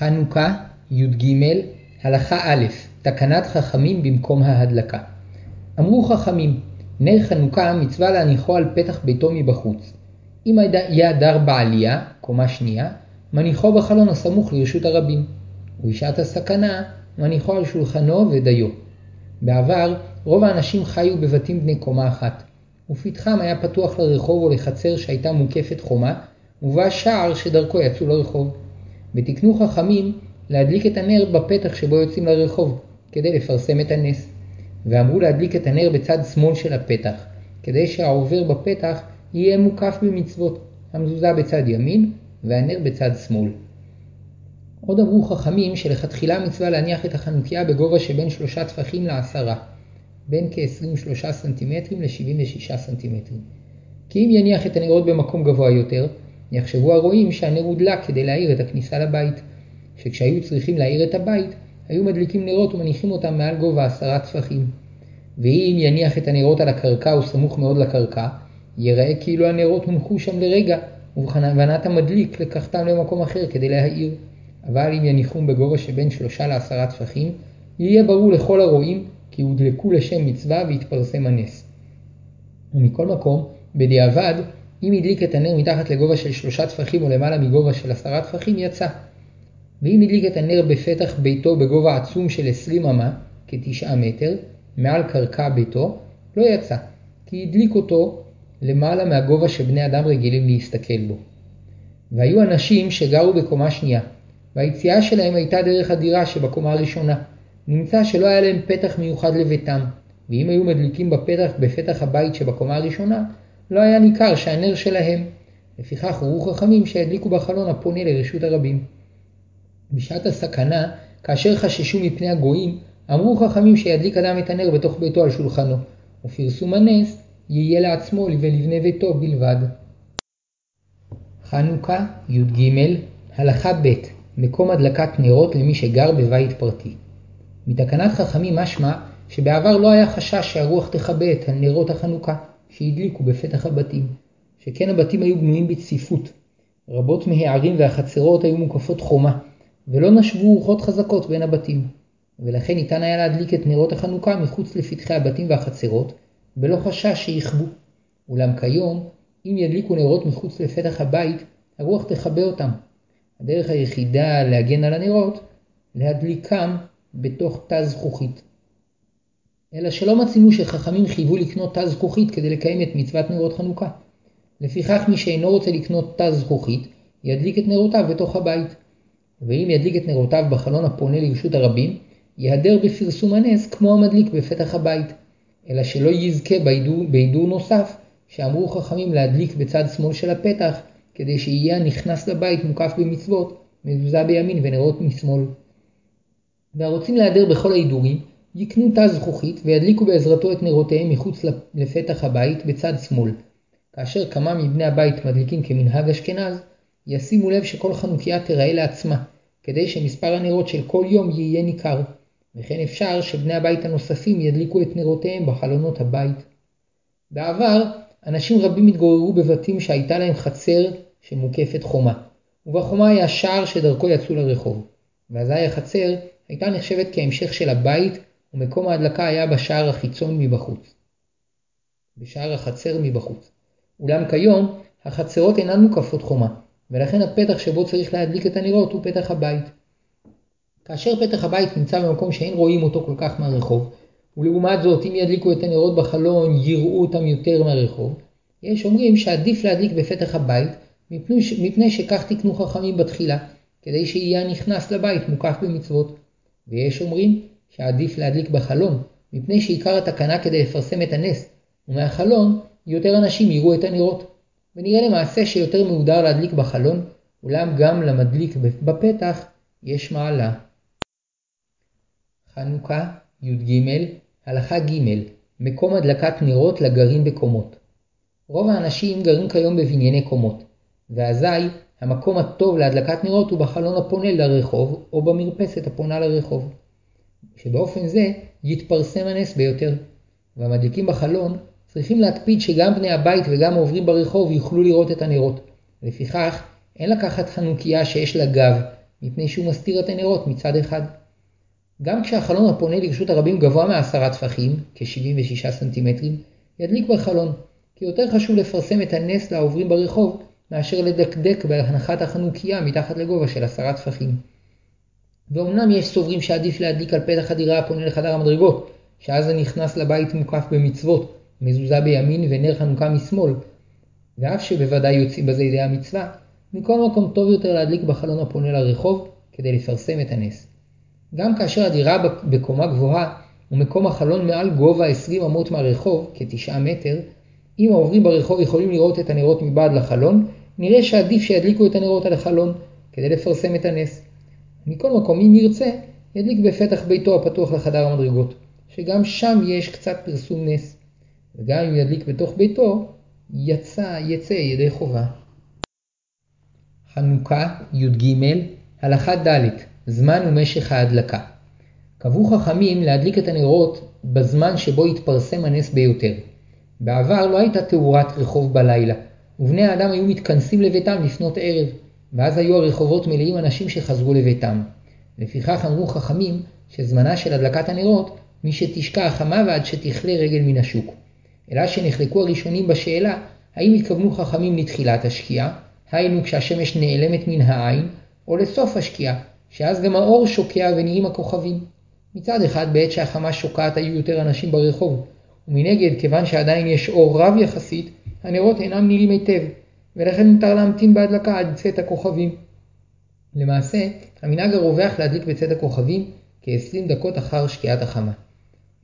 חנוכה, י"ג, הלכה א', תקנת חכמים במקום ההדלקה. אמרו חכמים, נר חנוכה מצווה להניחו על פתח ביתו מבחוץ. אם היה דר בעלייה, קומה שנייה, מניחו בחלון הסמוך לרשות הרבים. ובשעת הסכנה, מניחו על שולחנו ודיו. בעבר, רוב האנשים חיו בבתים בני קומה אחת, ופתחם היה פתוח לרחוב או לחצר שהייתה מוקפת חומה, ובה שער שדרכו יצאו לרחוב. ותקנו חכמים להדליק את הנר בפתח שבו יוצאים לרחוב, כדי לפרסם את הנס. ואמרו להדליק את הנר בצד שמאל של הפתח, כדי שהעובר בפתח יהיה מוקף במצוות, המזוזה בצד ימין והנר בצד שמאל. עוד אמרו חכמים שלכתחילה מצווה להניח את החנוכיה בגובה שבין שלושה טפחים לעשרה, בין כ-23 סנטימטרים ל-76 סנטימטרים. כי אם יניח את הנרות במקום גבוה יותר, יחשבו הרועים שהנר הודלק כדי להאיר את הכניסה לבית, שכשהיו צריכים להאיר את הבית, היו מדליקים נרות ומניחים אותם מעל גובה עשרה טפחים. ואם יניח את הנרות על הקרקע או סמוך מאוד לקרקע, ייראה כאילו הנרות הונחו שם לרגע, ובכוונת המדליק לקחתם למקום אחר כדי להאיר. אבל אם יניחום בגובה שבין שלושה לעשרה טפחים, יהיה ברור לכל הרואים כי הודלקו לשם מצווה והתפרסם הנס. ומכל מקום, בדיעבד, אם הדליק את הנר מתחת לגובה של שלושה טפחים או למעלה מגובה של עשרה טפחים, יצא. ואם הדליק את הנר בפתח ביתו בגובה עצום של 20 אמה, כתשעה מטר, מעל קרקע ביתו, לא יצא, כי הדליק אותו למעלה מהגובה שבני אדם רגילים להסתכל בו. והיו אנשים שגרו בקומה שנייה, והיציאה שלהם הייתה דרך הדירה שבקומה הראשונה. נמצא שלא היה להם פתח מיוחד לביתם, ואם היו מדליקים בפתח בפתח הבית שבקומה הראשונה, לא היה ניכר שהנר שלהם. לפיכך הורו חכמים שהדליקו בחלון הפונה לרשות הרבים. בשעת הסכנה, כאשר חששו מפני הגויים, אמרו חכמים שידליק אדם את הנר בתוך ביתו על שולחנו, ופרסום הנס יהיה לעצמו ולבני ביתו בלבד. חנוכה, י"ג, הלכה ב' מקום הדלקת נרות למי שגר בבית פרטי. מתקנת חכמים משמע שבעבר לא היה חשש שהרוח תכבה את הנרות החנוכה שהדליקו בפתח הבתים, שכן הבתים היו בנויים בצפיפות. רבות מהערים והחצרות היו מוקפות חומה, ולא נשבו רוחות חזקות בין הבתים, ולכן ניתן היה להדליק את נרות החנוכה מחוץ לפתחי הבתים והחצרות, בלא חשש שיכבו. אולם כיום, אם ידליקו נרות מחוץ לפתח הבית, הרוח תכבה אותם. הדרך היחידה להגן על הנרות, להדליקם בתוך תא זכוכית. אלא שלא מצינו שחכמים חייבו לקנות תא זכוכית כדי לקיים את מצוות נרות חנוכה. לפיכך מי שאינו רוצה לקנות תא זכוכית, ידליק את נרותיו בתוך הבית. ואם ידליק את נרותיו בחלון הפונה לרשות הרבים, ייהדר בפרסום הנס כמו המדליק בפתח הבית, אלא שלא יזכה בהידור, בהידור נוסף, שאמרו חכמים להדליק בצד שמאל של הפתח, כדי שיהיה הנכנס לבית מוקף במצוות, מזוזה בימין ונרות משמאל. והרוצים להיעדר בכל ההידורים, יקנו תא זכוכית וידליקו בעזרתו את נרותיהם מחוץ לפתח הבית בצד שמאל. כאשר כמה מבני הבית מדליקים כמנהג אשכנז, ישימו לב שכל חנוכיה תיראה לעצמה, כדי שמספר הנרות של כל יום יהיה ניכר, וכן אפשר שבני הבית הנוספים ידליקו את נרותיהם בחלונות הבית. בעבר, אנשים רבים התגוררו בבתים שהייתה להם חצר שמוקפת חומה, ובחומה היה שער שדרכו יצאו לרחוב, ואזי החצר הייתה נחשבת כהמשך של הבית, ומקום ההדלקה היה בשער החיצון מבחוץ. בשער החצר מבחוץ. אולם כיום, החצרות אינן מוקפות חומה, ולכן הפתח שבו צריך להדליק את הנרות הוא פתח הבית. כאשר פתח הבית נמצא במקום שאין רואים אותו כל כך מהרחוב, ולעומת זאת אם ידליקו את הנרות בחלון יראו אותם יותר מהרחוב, יש אומרים שעדיף להדליק בפתח הבית מפני, ש... מפני שכך תקנו חכמים בתחילה, כדי שיהיה הנכנס לבית מוקף במצוות. ויש אומרים שעדיף להדליק בחלון, מפני שעיקר התקנה כדי לפרסם את הנס, ומהחלון יותר אנשים יראו את הנרות. ונראה למעשה שיותר מהודר להדליק בחלון, אולם גם למדליק בפתח יש מעלה. חנוכה, י"ג, הלכה ג' מקום הדלקת נרות לגרים בקומות. רוב האנשים גרים כיום בבנייני קומות, ואזי המקום הטוב להדלקת נרות הוא בחלון הפונה לרחוב, או במרפסת הפונה לרחוב. שבאופן זה יתפרסם הנס ביותר, והמדליקים בחלון צריכים להקפיד שגם בני הבית וגם העוברים ברחוב יוכלו לראות את הנרות. לפיכך, אין לקחת חנוכיה שיש לה גב, מפני שהוא מסתיר את הנרות מצד אחד. גם כשהחלון הפונה לרשות הרבים גבוה מעשרה טפחים, כ-76 סנטימטרים, ידליק בחלון, כי יותר חשוב לפרסם את הנס לעוברים ברחוב, מאשר לדקדק בהנחת החנוכיה מתחת לגובה של עשרה טפחים. ואומנם יש סוברים שעדיף להדליק על פתח הדירה הפונה לחדר המדרגות, שאז הנכנס לבית מוקף במצוות, מזוזה בימין ונר חנוכה משמאל, ואף שבוודאי יוצאים בזה ידי המצווה, מכל מקום טוב יותר להדליק בחלון הפונה לרחוב, כדי לפרסם את הנס. גם כאשר הדירה בקומה גבוהה, ומקום החלון מעל גובה 20 אמות מהרחוב, כ-9 מטר, אם העוברים ברחוב יכולים לראות את הנרות מבעד לחלון, נראה שעדיף שידליקו את הנרות על החלון, כדי לפרסם את הנס. מכל מקום, אם ירצה, ידליק בפתח ביתו הפתוח לחדר המדרגות, שגם שם יש קצת פרסום נס. וגם אם ידליק בתוך ביתו, יצא, יצא ידי חובה. חנוכה, י"ג, הלכה ד' זמן ומשך ההדלקה. קבעו חכמים להדליק את הנרות בזמן שבו התפרסם הנס ביותר. בעבר לא הייתה תאורת רחוב בלילה, ובני האדם היו מתכנסים לביתם לפנות ערב, ואז היו הרחובות מלאים אנשים שחזרו לביתם. לפיכך אמרו חכמים שזמנה של הדלקת הנרות משתשקע החמה ועד שתכלה רגל מן השוק. אלא שנחלקו הראשונים בשאלה האם התכוונו חכמים לתחילת השקיעה, היינו כשהשמש נעלמת מן העין, או לסוף השקיעה, שאז גם האור שוקע ונראים הכוכבים. מצד אחד בעת שהחמה שוקעת היו יותר אנשים ברחוב, ומנגד כיוון שעדיין יש אור רב יחסית, הנרות אינם נראים היטב, ולכן מותר להמתין בהדלקה עד צאת הכוכבים. למעשה, המנהג הרווח להדליק בצאת הכוכבים כ-20 דקות אחר שקיעת החמה.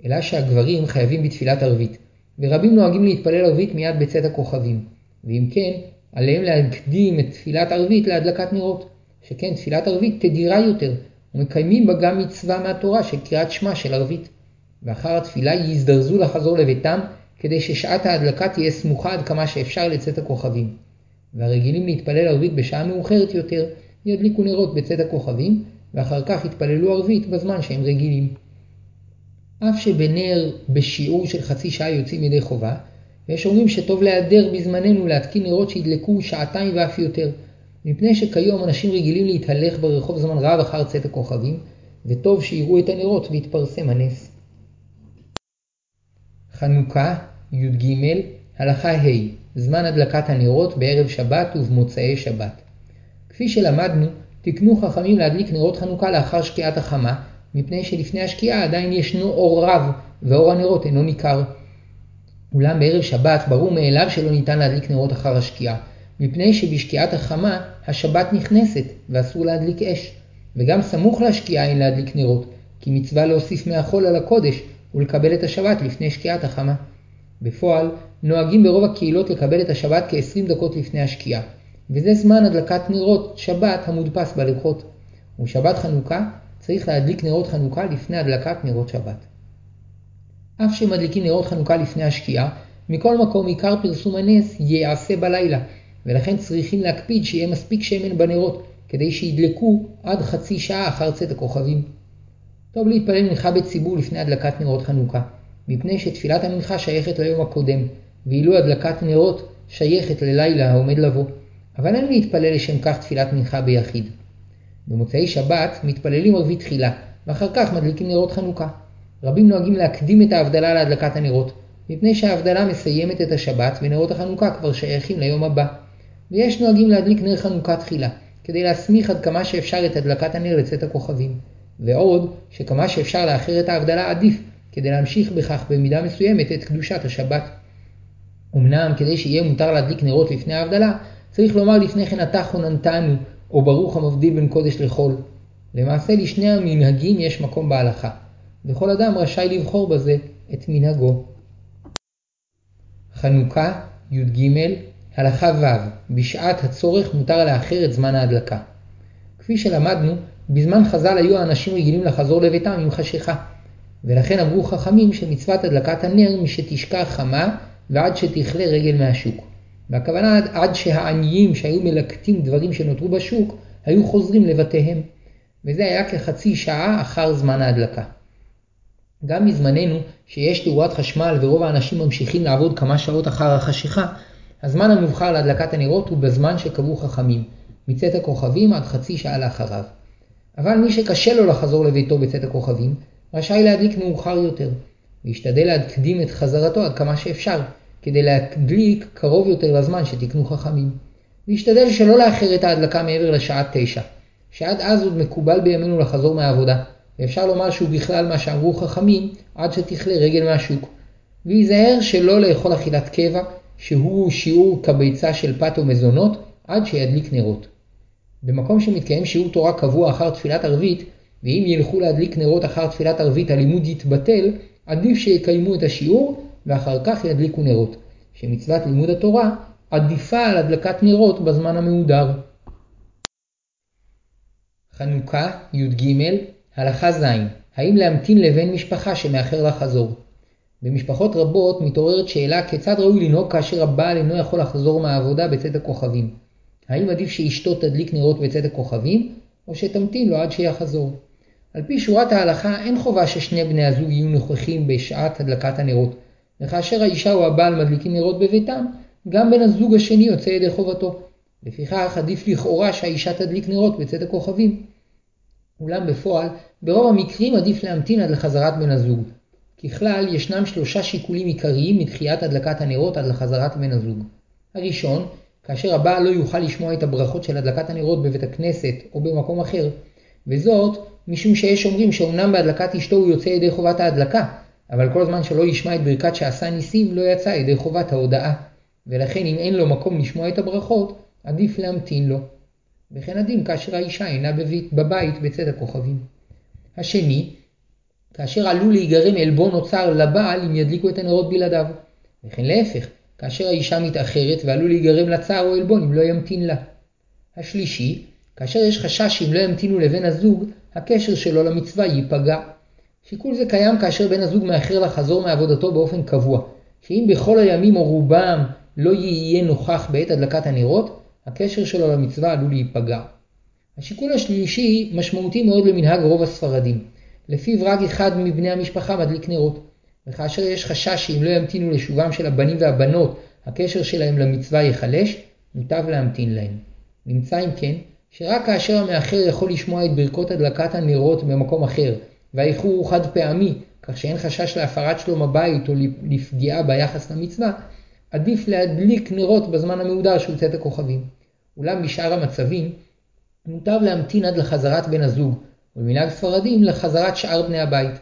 אלא שהגברים חייבים בתפילת ערבית, ורבים נוהגים להתפלל ערבית מיד בצאת הכוכבים, ואם כן, עליהם להקדים את תפילת ערבית להדלקת נרות, שכן תפילת ערבית תדירה יותר, ומקיימים בה גם מצווה מהתורה של קריאת שמע של ערבית. ואחר התפילה יזדרזו לחזור לביתם, כדי ששעת ההדלקה תהיה סמוכה עד כמה שאפשר לצאת הכוכבים. והרגילים להתפלל ערבית בשעה מאוחרת יותר, ידליקו נרות בצאת הכוכבים, ואחר כך יתפללו ערבית בזמן שהם רגילים. אף שבנר בשיעור של חצי שעה יוצאים ידי חובה, ויש אומרים שטוב להיעדר בזמננו להתקין נרות שידלקו שעתיים ואף יותר, מפני שכיום אנשים רגילים להתהלך ברחוב זמן רב אחר צאת הכוכבים, וטוב שיראו את הנרות ויתפרסם הנס. חנוכה, י"ג, הלכה ה' זמן הדלקת הנרות בערב שבת ובמוצאי שבת. כפי שלמדנו, תקנו חכמים להדליק נרות חנוכה לאחר שקיעת החמה, מפני שלפני השקיעה עדיין ישנו אור רב, ואור הנרות אינו ניכר. אולם בערב שבת ברור מאליו שלא ניתן להדליק נרות אחר השקיעה, מפני שבשקיעת החמה השבת נכנסת ואסור להדליק אש, וגם סמוך להשקיעה אין להדליק נרות, כי מצווה להוסיף מהחול על הקודש ולקבל את השבת לפני שקיעת החמה. בפועל, נוהגים ברוב הקהילות לקבל את השבת כ-20 דקות לפני השקיעה, וזה זמן הדלקת נרות שבת המודפס בלוחות. ובשבת חנוכה צריך להדליק נרות חנוכה לפני הדלקת נרות שבת. אף שמדליקים נרות חנוכה לפני השקיעה, מכל מקום עיקר פרסום הנס ייעשה בלילה, ולכן צריכים להקפיד שיהיה מספיק שמן בנרות, כדי שידלקו עד חצי שעה אחר צאת הכוכבים. טוב להתפלל מנחה בציבור לפני הדלקת נרות חנוכה, מפני שתפילת המנחה שייכת ליום הקודם, ואילו הדלקת נרות שייכת ללילה העומד לבוא, אבל אין להתפלל לשם כך תפילת מנחה ביחיד. במוצאי שבת מתפללים ערבית תחילה, ואחר כך מדליקים נרות חנוכה. רבים נוהגים להקדים את ההבדלה להדלקת הנרות, מפני שההבדלה מסיימת את השבת ונרות החנוכה כבר שייכים ליום הבא. ויש נוהגים להדליק נר חנוכה תחילה, כדי להסמיך עד כמה שאפשר את הדלקת הנר לצאת הכוכבים. ועוד, שכמה שאפשר לאחר את ההבדלה עדיף, כדי להמשיך בכך במידה מסוימת את קדושת השבת. אמנם כדי שיהיה מותר להדליק נרות לפני ההבדלה, צריך לומר לפני כן אתה חוננתנו, או ברוך המבדיל בין קודש לחול. למעשה לשני המנהגים יש מקום בהלכה, וכל אדם רשאי לבחור בזה את מנהגו. חנוכה, י"ג, הלכה ו' בשעת הצורך מותר לאחר את זמן ההדלקה. כפי שלמדנו, בזמן חז"ל היו האנשים רגילים לחזור לביתם עם חשיכה, ולכן אמרו חכמים שמצוות הדלקת הנר משתשקע חמה ועד שתכלה רגל מהשוק. והכוונה עד, עד שהעניים שהיו מלקטים דברים שנותרו בשוק, היו חוזרים לבתיהם. וזה היה כחצי שעה אחר זמן ההדלקה. גם בזמננו, שיש תאורת חשמל ורוב האנשים ממשיכים לעבוד כמה שעות אחר החשיכה, הזמן המובחר להדלקת הנרות הוא בזמן שקבעו חכמים, מצאת הכוכבים עד חצי שעה לאחריו. אבל מי שקשה לו לחזור לביתו בצאת הכוכבים, רשאי להדליק מאוחר יותר, וישתדל להקדים את חזרתו עד כמה שאפשר, כדי להדליק קרוב יותר לזמן שתקנו חכמים. וישתדל שלא לאחר את ההדלקה מעבר לשעה תשע, שעד אז עוד מקובל בימינו לחזור מהעבודה, ואפשר לומר שהוא בכלל מה שאמרו חכמים עד שתכלה רגל מהשוק. וייזהר שלא לאכול אכילת קבע, שהוא שיעור כביצה של פת ומזונות, עד שידליק נרות. במקום שמתקיים שיעור תורה קבוע אחר תפילת ערבית, ואם ילכו להדליק נרות אחר תפילת ערבית הלימוד יתבטל, עדיף שיקיימו את השיעור ואחר כך ידליקו נרות, שמצוות לימוד התורה עדיפה על הדלקת נרות בזמן המהודר. חנוכה, י"ג, הלכה ז' האם להמתין לבן משפחה שמאחר לחזור? במשפחות רבות מתעוררת שאלה כיצד ראוי לנהוג כאשר הבעל אינו יכול לחזור מהעבודה בצאת הכוכבים. האם עדיף שאשתו תדליק נרות בצאת הכוכבים, או שתמתין לו עד שיחזור? על פי שורת ההלכה אין חובה ששני בני הזוג יהיו נוכחים בשעת הדלקת הנרות, וכאשר האישה או הבעל מדליקים נרות בביתם, גם בן הזוג השני יוצא ידי חובתו. לפיכך עדיף לכאורה שהאישה תדליק נרות בצאת הכוכבים. אולם בפועל, ברוב המקרים עדיף להמתין עד לחזרת בן הזוג. ככלל, ישנם שלושה שיקולים עיקריים מדחיית הדלקת הנרות עד לחזרת בן הזוג. הראשון, כאשר הבעל לא יוכל לשמוע את הברכות של הדלקת הנרות בבית הכנסת או במקום אחר, וזאת משום שיש אומרים שאומנם בהדלקת אשתו הוא יוצא ידי חובת ההדלקה, אבל כל זמן שלא ישמע את ברכת שעשה ניסים לא יצא ידי חובת ההודאה, ולכן אם אין לו מקום לשמוע את הברכות, עדיף להמתין לו. וכן הדין כאשר האישה אינה בבית, בבית בצד הכוכבים. השני, כאשר עלול להיגרם עלבון או צער לבעל אם ידליקו את הנרות בלעדיו. וכן להפך, כאשר האישה מתאחרת ועלול להיגרם לה צער או עלבון אם לא ימתין לה. השלישי, כאשר יש חשש שאם לא ימתינו לבן הזוג, הקשר שלו למצווה ייפגע. שיקול זה קיים כאשר בן הזוג מאחר לחזור מעבודתו באופן קבוע, שאם בכל הימים או רובם לא יהיה נוכח בעת הדלקת הנרות, הקשר שלו למצווה עלול להיפגע. השיקול השלישי משמעותי מאוד למנהג רוב הספרדים, לפיו רק אחד מבני המשפחה מדליק נרות, וכאשר יש חשש שאם לא ימתינו לשובם של הבנים והבנות, הקשר שלהם למצווה ייחלש, מוטב להמתין להם. נמצא אם כן, שרק כאשר המאחר יכול לשמוע את ברכות הדלקת הנרות במקום אחר, והאיחור הוא חד פעמי, כך שאין חשש להפרת שלום הבית או לפגיעה ביחס למצווה, עדיף להדליק נרות בזמן המהודר שהוא צאת הכוכבים. אולם בשאר המצבים, מוטב להמתין עד לחזרת בן הזוג, ובמנהג ספרדים לחזרת שאר בני הבית.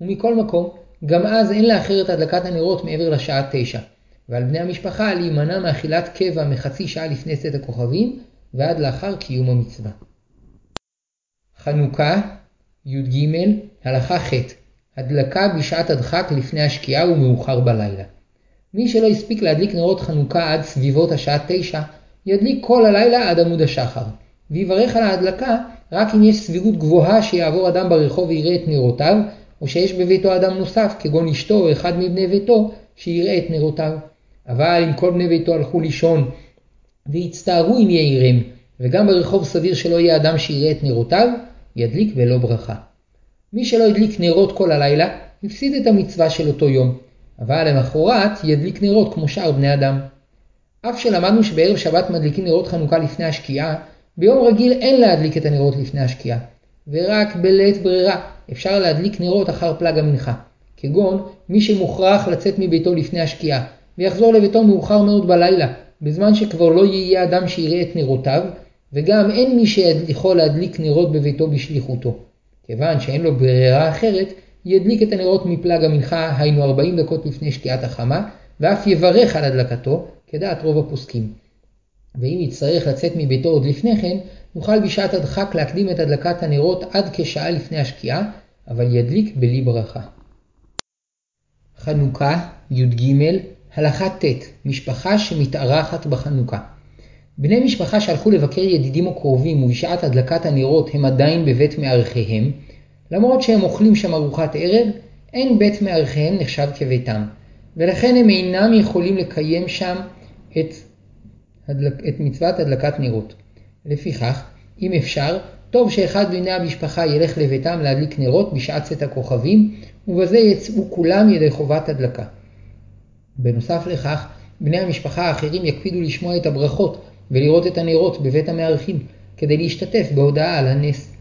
ומכל מקום, גם אז אין לאחר את הדלקת הנרות מעבר לשעה תשע, ועל בני המשפחה להימנע מאכילת קבע מחצי שעה לפני צאת הכוכבים, ועד לאחר קיום המצווה. חנוכה, י"ג, הלכה ח' הדלקה בשעת הדחק לפני השקיעה ומאוחר בלילה. מי שלא הספיק להדליק נרות חנוכה עד סביבות השעה תשע, ידליק כל הלילה עד עמוד השחר, ויברך על ההדלקה רק אם יש סבירות גבוהה שיעבור אדם ברחוב ויראה את נרותיו, או שיש בביתו אדם נוסף, כגון אשתו או אחד מבני ביתו, שיראה את נרותיו. אבל אם כל בני ביתו הלכו לישון והצטערו אם יעירם, וגם ברחוב סביר שלא יהיה אדם שיראה את נרותיו, ידליק בלא ברכה. מי שלא הדליק נרות כל הלילה, הפסיד את המצווה של אותו יום, אבל למחרת ידליק נרות כמו שאר בני אדם. אף שלמדנו שבערב שבת מדליקים נרות חנוכה לפני השקיעה, ביום רגיל אין להדליק את הנרות לפני השקיעה, ורק בלית ברירה אפשר להדליק נרות אחר פלג המנחה, כגון מי שמוכרח לצאת מביתו לפני השקיעה, ויחזור לביתו מאוחר מאוד בלילה, בזמן שכבר לא יהיה אדם שיראה את נרותיו, וגם אין מי שיכול להדליק נרות בביתו בשליחותו. כיוון שאין לו ברירה אחרת, ידליק את הנרות מפלג המנחה, היינו 40 דקות לפני שקיעת החמה, ואף יברך על הדלקתו, כדעת רוב הפוסקים. ואם יצטרך לצאת מביתו עוד לפני כן, יוכל בשעת הדחק להקדים את הדלקת הנרות עד כשעה לפני השקיעה, אבל ידליק בלי ברכה. חנוכה, י"ג, הלכה ט' משפחה שמתארחת בחנוכה. בני משפחה שהלכו לבקר ידידים או קרובים ובשעת הדלקת הנרות הם עדיין בבית מארחיהם, למרות שהם אוכלים שם ארוחת ערב, אין בית מארחיהם נחשב כביתם, ולכן הם אינם יכולים לקיים שם את, הדלק, את מצוות הדלקת נרות. לפיכך, אם אפשר, טוב שאחד מבני המשפחה ילך לביתם להדליק נרות בשעת צאת הכוכבים, ובזה יצאו כולם ידי חובת הדלקה. בנוסף לכך, בני המשפחה האחרים יקפידו לשמוע את הברכות ולראות את הנרות בבית המארחים, כדי להשתתף בהודעה על הנס.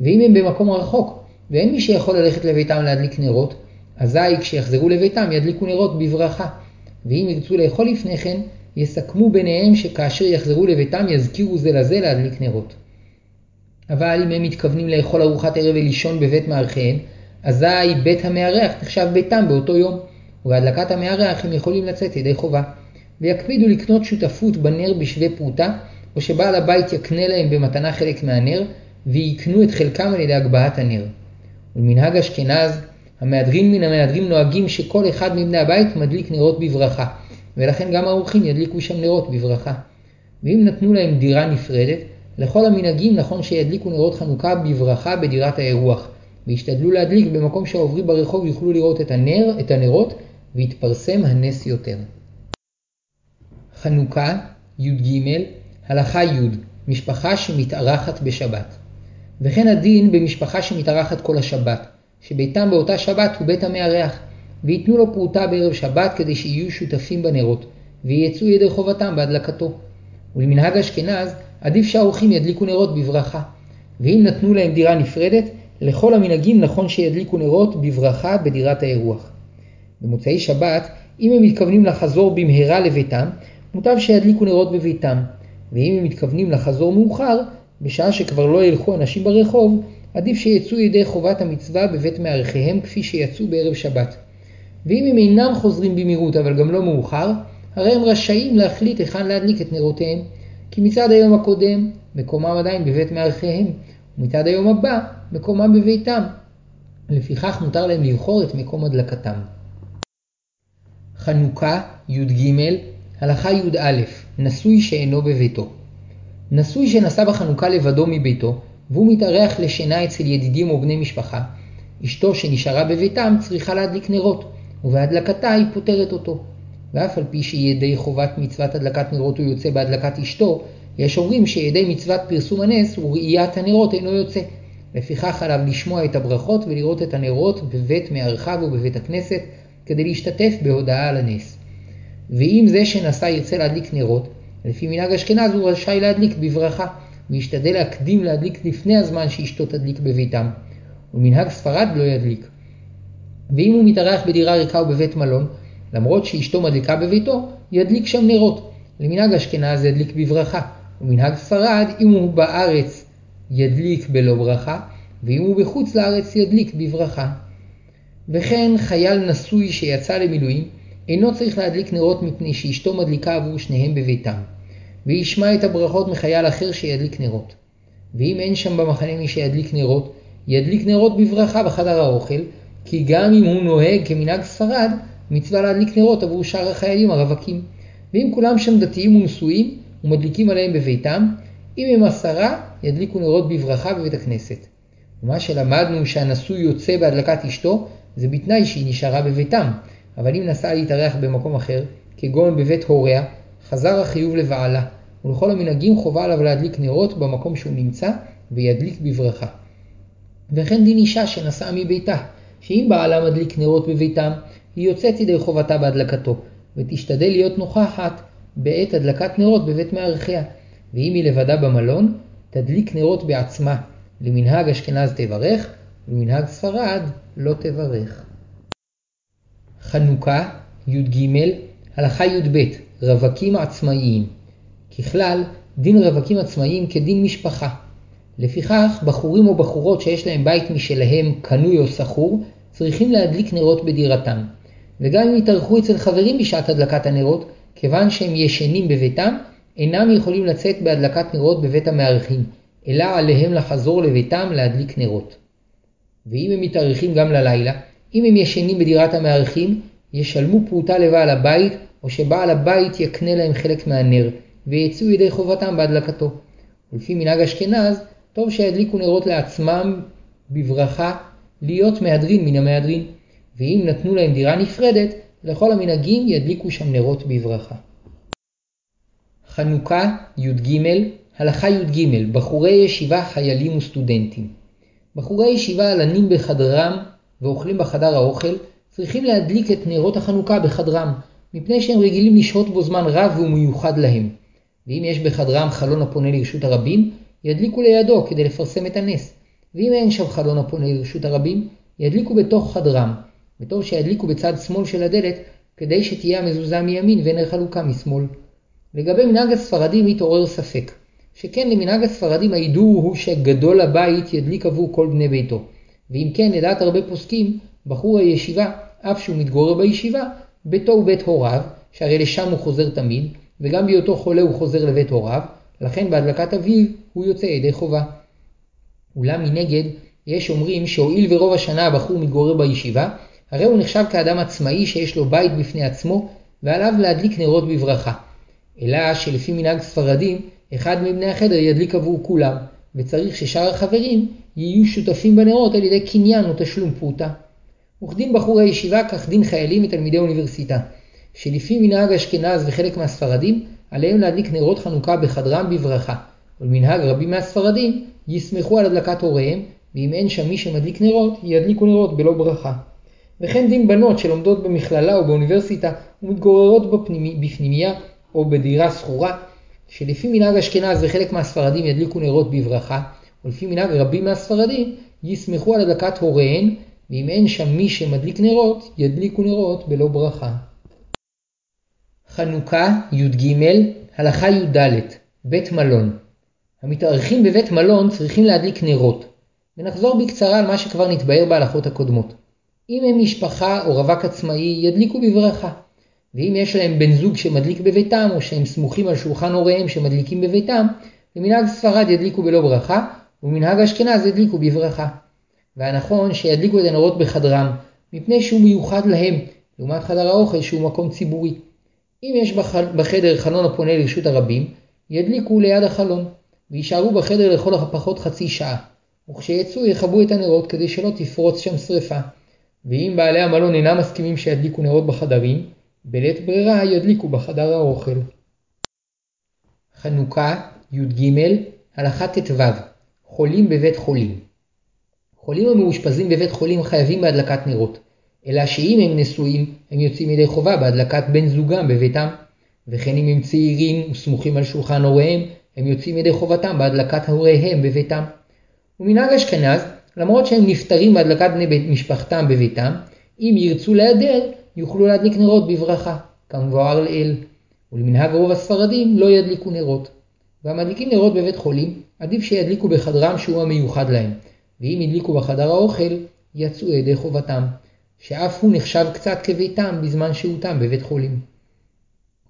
ואם הם במקום רחוק, ואין מי שיכול ללכת לביתם להדליק נרות, אזי כשיחזרו לביתם ידליקו נרות בברכה. ואם ירצו לאכול לפני כן, יסכמו ביניהם שכאשר יחזרו לביתם יזכירו זה לזה להדליק נרות. אבל אם הם מתכוונים לאכול ארוחת ערב ולישון בבית מארחיהם, אזי בית המארח נחשב ביתם באותו יום, ובהדלקת המארח הם יכולים לצאת ידי חובה. ויקפידו לקנות שותפות בנר בשווה פרוטה, או שבעל הבית יקנה להם במתנה חלק מהנר, ויקנו את חלקם על ידי הגבהת הנר. ולמנהג אשכנז, המהדרין מן המהדרים נוהגים שכל אחד מבני הבית מדליק נרות בברכה, ולכן גם האורחים ידליקו שם נרות בברכה. ואם נתנו להם דירה נפרדת, לכל המנהגים נכון שידליקו נרות חנוכה בברכה בדירת האירוח, וישתדלו להדליק במקום שהעוברים ברחוב יוכלו לראות את, הנר, את הנרות, ויתפרסם הנס יותר. חנוכה, י"ג, הלכה י', משפחה שמתארחת בשבת. וכן הדין במשפחה שמתארחת כל השבת, שביתם באותה שבת הוא בית המארח, ויתנו לו פרוטה בערב שבת כדי שיהיו שותפים בנרות, ויצאו ידי חובתם בהדלקתו. ולמנהג אשכנז, עדיף שהאורחים ידליקו נרות בברכה. ואם נתנו להם דירה נפרדת, לכל המנהגים נכון שידליקו נרות בברכה בדירת האירוח. במוצאי שבת, אם הם מתכוונים לחזור במהרה לביתם, מוטב שידליקו נרות בביתם, ואם הם מתכוונים לחזור מאוחר, בשעה שכבר לא ילכו אנשים ברחוב, עדיף שיצאו ידי חובת המצווה בבית מארחיהם כפי שיצאו בערב שבת. ואם הם אינם חוזרים במהירות אבל גם לא מאוחר, הרי הם רשאים להחליט היכן להדליק את נרותיהם, כי מצד היום הקודם מקומם עדיין בבית מארחיהם, ומצד היום הבא מקומם בביתם. לפיכך מותר להם לבחור את מקום הדלקתם. חנוכה, י"ג, הלכה י"א, נשוי שאינו בביתו. נשוי שנסע בחנוכה לבדו מביתו, והוא מתארח לשינה אצל ידידים או בני משפחה, אשתו שנשארה בביתם צריכה להדליק נרות, ובהדלקתה היא פותרת אותו. ואף על פי שידי חובת מצוות הדלקת נרות הוא יוצא בהדלקת אשתו, יש אומרים שידי מצוות פרסום הנס וראיית הנרות אינו יוצא. לפיכך עליו לשמוע את הברכות ולראות את הנרות בבית מארחיו ובבית הכנסת, כדי להשתתף בהודעה על הנס. ואם זה שנשא ירצה להדליק נרות, לפי מנהג אשכנז הוא רשאי להדליק בברכה, וישתדל להקדים להדליק לפני הזמן שאשתו תדליק בביתם. ומנהג ספרד לא ידליק. ואם הוא מתארח בדירה ריקה או בבית מלון, למרות שאשתו מדליקה בביתו, ידליק שם נרות. למנהג אשכנז ידליק בברכה, ומנהג ספרד, אם הוא בארץ, ידליק בלא ברכה, ואם הוא בחוץ לארץ ידליק בברכה. וכן חייל נשוי שיצא למילואים, אינו צריך להדליק נרות מפני שאשתו מדליקה עבור שניהם בביתם. וישמע את הברכות מחייל אחר שידליק נרות. ואם אין שם במחנה מי שידליק נרות, ידליק נרות בברכה בחדר האוכל, כי גם אם הוא נוהג כמנהג ספרד, מצווה להדליק נרות עבור שאר החיילים הרווקים. ואם כולם שם דתיים ונשואים, ומדליקים עליהם בביתם, אם הם עשרה, ידליקו נרות בברכה בבית הכנסת. ומה שלמדנו שהנשוי יוצא בהדלקת אשתו, זה בתנאי שהיא נשארה בביתם, אבל אם נסעה להתארח במקום אחר, כגון בבית הוריה, חזר החיוב לבעלה, ולכל המנהגים חובה עליו להדליק נרות במקום שהוא נמצא, וידליק בברכה. וכן דין אישה שנסעה מביתה, שאם בעלה מדליק נרות בביתם, היא יוצאת ידי חובתה בהדלקתו, ותשתדל להיות נוכחת בעת הדלקת נרות בבית מארחיה, ואם היא לבדה במלון, תדליק נרות בעצמה. למנהג אשכנז תברך, ולמנהג ספרד לא תברך. חנוכה, י"ג, הלכה י"ב, רווקים עצמאיים. ככלל, דין רווקים עצמאיים כדין משפחה. לפיכך, בחורים או בחורות שיש להם בית משלהם, קנוי או שכור, צריכים להדליק נרות בדירתם. וגם אם יתארחו אצל חברים בשעת הדלקת הנרות, כיוון שהם ישנים בביתם, אינם יכולים לצאת בהדלקת נרות בבית המארחים, אלא עליהם לחזור לביתם להדליק נרות. ואם הם מתארחים גם ללילה, אם הם ישנים בדירת המארחים, ישלמו פרוטה לבעל הבית, או שבעל הבית יקנה להם חלק מהנר, ויצאו ידי חובתם בהדלקתו. ולפי מנהג אשכנז, טוב שידליקו נרות לעצמם בברכה, להיות מהדרין מן המהדרין. ואם נתנו להם דירה נפרדת, לכל המנהגים ידליקו שם נרות בברכה. חנוכה, י"ג, הלכה י"ג, בחורי ישיבה, חיילים וסטודנטים. בחורי ישיבה הלנים בחדרם ואוכלים בחדר האוכל, צריכים להדליק את נרות החנוכה בחדרם, מפני שהם רגילים לשהות בו זמן רב והוא מיוחד להם. ואם יש בחדרם חלון הפונה לרשות הרבים, ידליקו לידו כדי לפרסם את הנס. ואם אין שם חלון הפונה לרשות הרבים, ידליקו בתוך חדרם, וטוב שידליקו בצד שמאל של הדלת, כדי שתהיה המזוזה מימין ונר חלוקה משמאל. לגבי מנהג הספרדים התעורר ספק, שכן למנהג הספרדים הידור הוא שגדול הבית ידליק עבור כל בני ביתו, ואם כן לדעת הרבה פוסקים, בחור הישיבה, אף שהוא מתגורר בישיבה, ביתו הוא בית הוריו, שהרי לשם הוא חוזר תמיד, וגם בהיותו חולה הוא חוזר לבית הוריו, לכן בהדלקת אביו הוא יוצא ידי חובה. אולם מנגד, יש אומרים שהואיל ורוב השנה הבחור מתגורר בישיבה, הרי הוא נחשב כאדם עצמאי שיש לו בית בפני עצמו, ועליו להדליק נרות בברכה. אלא שלפי מנהג ספרדים, אחד מבני החדר ידליק עבור כולם, וצריך ששאר החברים יהיו שותפים בנרות על ידי קניין או תשלום פרוטה. וכדין בחור הישיבה כך דין חיילים ותלמידי אוניברסיטה, שלפי מנהג אשכנז וחלק מהספרדים, עליהם להדליק נרות חנוכה בחדרם בברכה, ולמנהג רבים מהספרדים יסמכו על הדלקת הוריהם, ואם אין שם מי שמדליק נרות, ידליקו נרות בלא ברכה. וכן דין בנות שלומדות במכללה או באוניברסיטה ומתגוררות בפנימי, בפנימייה או בדירה שכורה, שלפי מנהג אשכנז וחלק מהספרדים ידליקו נרות בברכה, ולפי מנהג רבים מהספרדים יסמכו על הדלקת הוריהן, ואם אין שם מי שמדליק נרות, ידליקו נרות בלא ברכה. חנוכה י"ג הלכה י"ד בית מלון המתארחים בבית מלון צריכים להדליק נרות. ונחזור בקצרה על מה שכבר נתבהר בהלכות הקודמות. אם הם משפחה או רווק עצמאי, ידליקו בברכה. ואם יש להם בן זוג שמדליק בביתם, או שהם סמוכים על שולחן הוריהם שמדליקים בביתם, במנהג ספרד ידליקו בלא ברכה, ובמנהג אשכנז ידליקו בברכה. והנכון שידליקו את הנרות בחדרם, מפני שהוא מיוחד להם, לעומת חדר האוכל שהוא מקום ציבורי. אם יש בחדר חלון הפונה לרשות הרבים, ידליקו ליד החלון, ויישארו בחדר לכל הפחות חצי שעה, וכשיצאו יכבו את הנרות כדי שלא תפרוץ שם שרפה. ואם בעלי המלון אינם מסכימים שידליקו נרות בחדרים, בלית ברירה ידליקו בחדר האוכל. חנוכה, י"ג, הלכה ט"ו חולים בבית חולים חולים המאושפזים בבית חולים חייבים בהדלקת נרות, אלא שאם הם נשואים, הם יוצאים ידי חובה בהדלקת בן זוגם בביתם, וכן אם הם צעירים וסמוכים על שולחן הוריהם, הם יוצאים ידי חובתם בהדלקת הוריהם בביתם. ומנהג אשכנז, למרות שהם נפטרים בהדלקת בני משפחתם בביתם, אם ירצו להיעדר, יוכלו להדליק נרות בברכה, כמבואר לאל. ולמנהג רוב הספרדים לא ידליקו נרות. והמדליקים נרות בבית חולים, עדיף שידליקו בחדרם שהוא המיוחד להם, ואם ידליקו בחדר האוכל, יצאו ידי חובתם, שאף הוא נחשב קצת כביתם בזמן שהותם בבית חולים.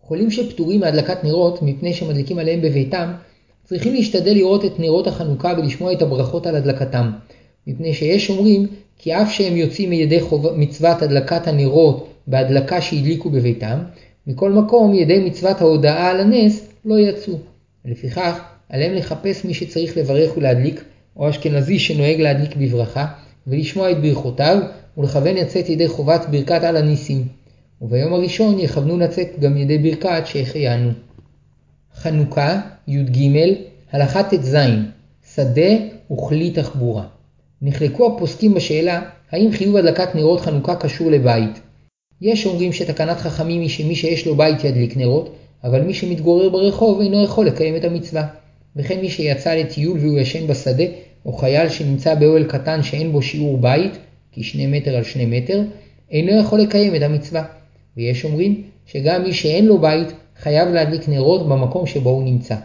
חולים שפטורים מהדלקת נרות מפני שמדליקים עליהם בביתם, צריכים להשתדל לראות את נרות החנוכה ולשמוע את הברכות על הדלקתם, מפני שיש אומרים כי אף שהם יוצאים מידי חוב... מצוות הדלקת הנרות בהדלקה שהדליקו בביתם, מכל מקום ידי מצוות ההודעה על הנס לא יצאו. לפיכך, עליהם לחפש מי שצריך לברך ולהדליק, או אשכנזי שנוהג להדליק בברכה, ולשמוע את ברכותיו, ולכוון יצאת ידי חובת ברכת על הניסים. וביום הראשון יכוונו לצאת גם ידי ברכת שהחיינו. חנוכה, י"ג, הלכה ט"ז, שדה וכלי תחבורה. נחלקו הפוסקים בשאלה האם חיוב הדלקת נרות חנוכה קשור לבית. יש אומרים שתקנת חכמים היא שמי שיש לו בית ידליק נרות, אבל מי שמתגורר ברחוב אינו יכול לקיים את המצווה. וכן מי שיצא לטיול והוא ישן בשדה, או חייל שנמצא באוהל קטן שאין בו שיעור בית, כשני מטר על שני מטר, אינו יכול לקיים את המצווה. ויש אומרים שגם מי שאין לו בית חייב להדליק נרות במקום שבו הוא נמצא.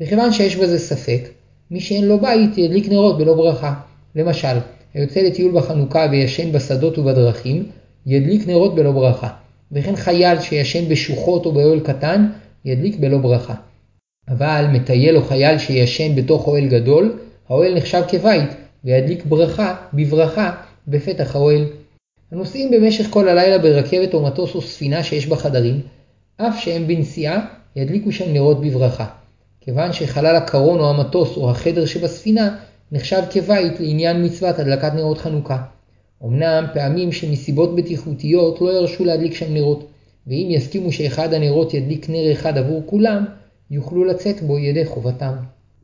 וכיוון שיש בזה ספק, מי שאין לו בית ידליק נרות בלא ברכה. למשל, היוצא לטיול בחנוכה וישן בשדות ובדרכים, ידליק נרות בלא ברכה. וכן חייל שישן בשוחות או באוהל קטן, ידליק בלא ברכה. אבל מטייל או חייל שישן בתוך אוהל גדול, האוהל נחשב כבית, וידליק ברכה בברכה בפתח האוהל. הנוסעים במשך כל הלילה ברכבת או מטוס או ספינה שיש בה חדרים, אף שהם בנסיעה, ידליקו שם נרות בברכה. כיוון שחלל הקרון או המטוס או החדר שבספינה נחשב כבית לעניין מצוות הדלקת נרות חנוכה. אמנם פעמים שמסיבות בטיחותיות לא ירשו להדליק שם נרות, ואם יסכימו שאחד הנרות ידליק נר אחד עבור כולם, יוכלו לצאת בו ידי חובתם.